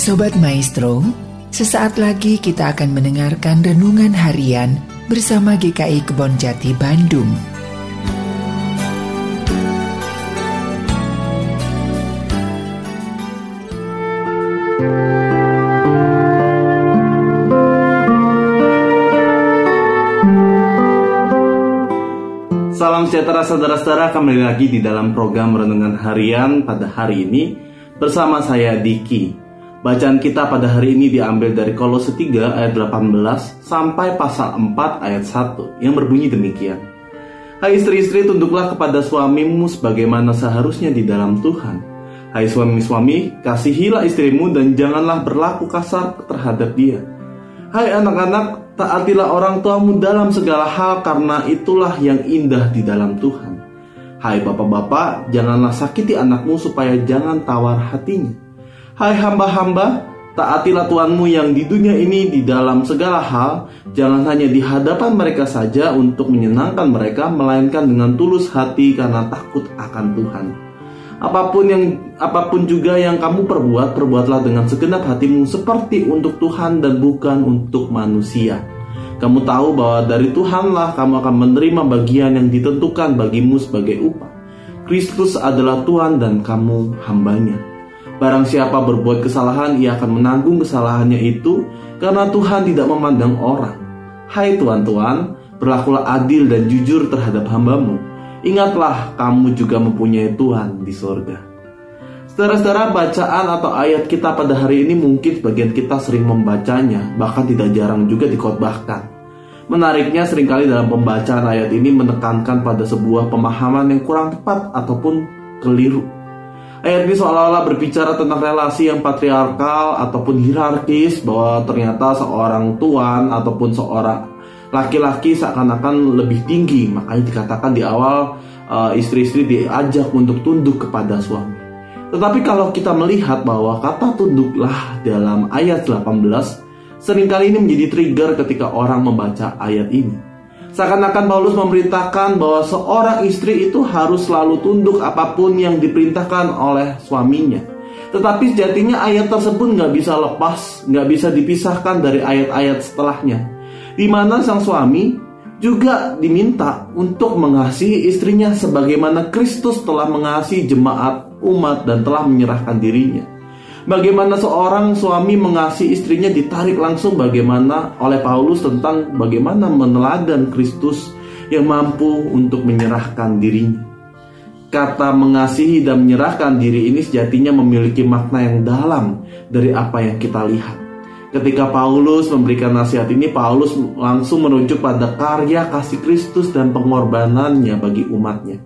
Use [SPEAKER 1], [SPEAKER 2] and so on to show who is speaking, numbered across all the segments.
[SPEAKER 1] Sobat Maestro, sesaat lagi kita akan mendengarkan renungan harian bersama GKI Kebon Jati Bandung.
[SPEAKER 2] Salam sejahtera saudara-saudara kembali lagi di dalam program Renungan Harian pada hari ini bersama saya Diki. Bacaan kita pada hari ini diambil dari Kolose 3 ayat 18 sampai pasal 4 ayat 1 yang berbunyi demikian. Hai istri-istri tunduklah kepada suamimu sebagaimana seharusnya di dalam Tuhan. Hai suami-suami, kasihilah istrimu dan janganlah berlaku kasar terhadap dia. Hai anak-anak, Taatilah orang tuamu dalam segala hal karena itulah yang indah di dalam Tuhan. Hai bapak-bapak, janganlah sakiti anakmu supaya jangan tawar hatinya. Hai hamba-hamba, taatilah Tuhanmu yang di dunia ini di dalam segala hal, jangan hanya di hadapan mereka saja untuk menyenangkan mereka, melainkan dengan tulus hati karena takut akan Tuhan. Apa pun yang apa pun juga yang kamu perbuat, perbuatlah dengan segenap hatimu seperti untuk Tuhan dan bukan untuk manusia. Kamu tahu bahwa dari Tuhanlah kamu akan menerima bagian yang ditentukan bagimu sebagai upah. Kristus adalah Tuhan dan kamu hambanya. Barang siapa berbuat kesalahan, ia akan menanggung kesalahannya itu karena Tuhan tidak memandang orang. Hai tuan-tuan, berlakulah adil dan jujur terhadap hambamu Ingatlah kamu juga mempunyai Tuhan di sorga. Saudara-saudara, bacaan atau ayat kita pada hari ini mungkin sebagian kita sering membacanya, bahkan tidak jarang juga dikotbahkan. Menariknya sering kali dalam pembacaan ayat ini menekankan pada sebuah pemahaman yang kurang tepat ataupun keliru. Ayat ini seolah-olah berbicara tentang relasi yang patriarkal ataupun hierarkis bahwa ternyata seorang tuan ataupun seorang laki-laki seakan-akan lebih tinggi. Makanya dikatakan di awal uh, istri-istri diajak untuk tunduk kepada suami. Tetapi kalau kita melihat bahwa kata tunduklah dalam ayat 18 sering kali ini menjadi trigger ketika orang membaca ayat ini seakan-akan Paulus memerintahkan bahwa seorang istri itu harus selalu tunduk apa pun yang diperintahkan oleh suaminya tetapi sejatinya ayat tersebut nggak bisa lepas, nggak bisa dipisahkan dari ayat-ayat setelahnya di mana sang suami juga diminta untuk mengasihi istrinya sebagaimana Kristus telah mengasihi jemaat umat dan telah menyerahkan dirinya. Bagaimana seorang suami mengasihi istrinya ditarik langsung bagaimana oleh Paulus tentang bagaimana meneladan Kristus yang mampu untuk menyerahkan dirinya. Kata mengasihi dan menyerahkan diri ini sejatinya memiliki makna yang dalam dari apa yang kita lihat. Ketika Paulus memberikan nasihat ini, Paulus langsung merujuk pada karya kasih Kristus dan pengorbanannya bagi umatnya.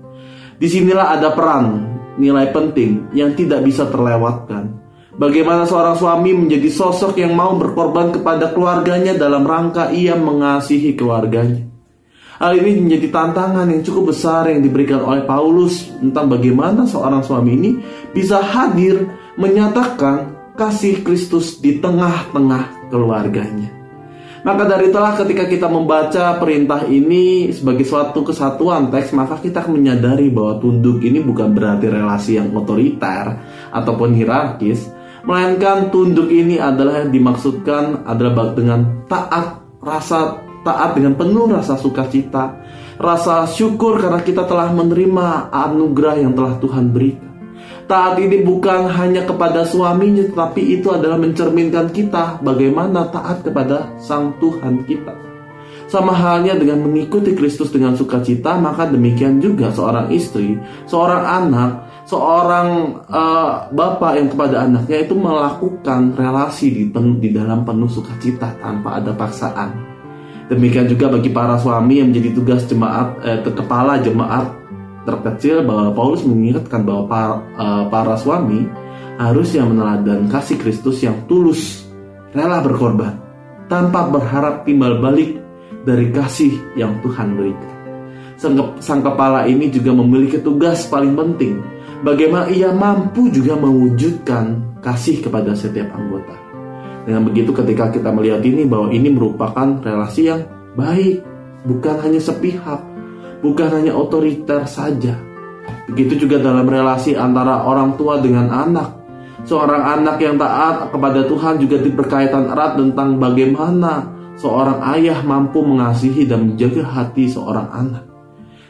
[SPEAKER 2] Di sinilah ada peran, nilai penting yang tidak bisa terlewatkan. Bagaimana seorang suami menjadi sosok yang mau berkorban kepada keluarganya dalam rangka ia mengasihi keluarganya. Hal ini menjadi tantangan yang cukup besar yang diberikan oleh Paulus tentang bagaimana seorang suami ini bisa hadir menyatakan kasih Kristus di tengah-tengah keluarganya. Maka dari itulah ketika kita membaca perintah ini sebagai suatu kesatuan teks, maka kita menyadari bahwa tunduk ini bukan berarti relasi yang otoriter ataupun hierarkis, melainkan tunduk ini adalah yang dimaksudkan adalah dengan taat, rasa taat dengan penuh rasa sukacita, rasa syukur karena kita telah menerima anugerah yang telah Tuhan berikan. Taat ini bukan hanya kepada suaminya, tetapi itu adalah mencerminkan kita bagaimana taat kepada Sang Tuhan kita. Sama halnya dengan mengikuti Kristus dengan sukacita, maka demikian juga seorang istri, seorang anak, seorang uh, bapak yang kepada anaknya itu melakukan relasi di, di dalam penuh sukacita tanpa ada paksaan. Demikian juga bagi para suami yang menjadi tugas jemaat, eh, kepala jemaat terkecil bahwa Paulus mengingatkan bahwa para, uh, para suami harus yang meneladan kasih Kristus yang tulus, rela berkorban, tanpa berharap timbal balik dari kasih yang Tuhan berikan. Sang, sang kepala ini juga memiliki tugas paling penting, bagaimana ia mampu juga mewujudkan kasih kepada setiap anggota. Dengan begitu ketika kita melihat ini bahwa ini merupakan relasi yang baik, bukan hanya sepihak, bukan hanya otoriter saja. Begitu juga dalam relasi antara orang tua dengan anak. Seorang anak yang taat kepada Tuhan juga berkaitan erat tentang bagaimana seorang ayah mampu mengasihi dan menjaga hati seorang anak.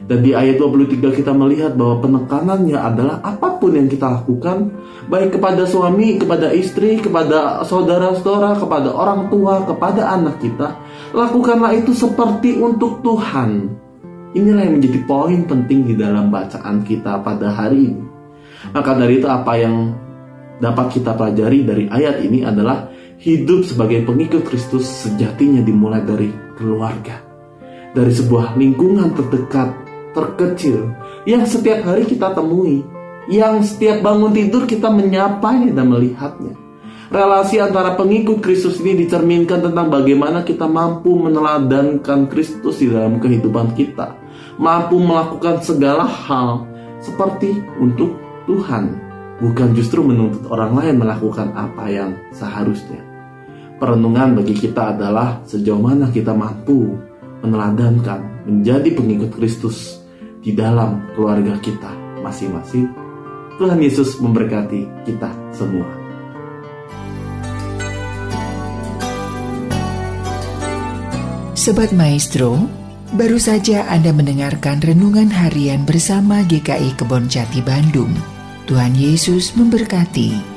[SPEAKER 2] Dan di ayat 23 kita melihat bahwa penekanannya adalah apa pun yang kita lakukan, baik kepada suami, kepada istri, kepada saudara-saudara, kepada orang tua, kepada anak kita, lakukanlah itu seperti untuk Tuhan. Inilah yang menjadi poin penting di dalam bacaan kita pada hari ini. Maka dari itu apa yang dapat kita pelajari dari ayat ini adalah hidup sebagai pengikut Kristus sejatinya dimulai dari keluarga. Dari sebuah lingkungan terdekat terkecil yang setiap hari kita temui, yang setiap bangun tidur kita menyapanya dan melihatnya. Relasi antara pengikut Kristus ini dicerminkan tentang bagaimana kita mampu meneladankan Kristus di dalam kehidupan kita, mampu melakukan segala hal seperti untuk Tuhan, bukan justru menuntut orang lain melakukan apa yang seharusnya. Perenungan bagi kita adalah sejauh mana kita mampu meneladankan menjadi pengikut Kristus di dalam keluarga kita masing-masing. Tuhan Yesus memberkati kita semua.
[SPEAKER 1] Sobat Maestro, baru saja Anda mendengarkan renungan harian bersama GKI Kebon Jati Bandung. Tuhan Yesus memberkati.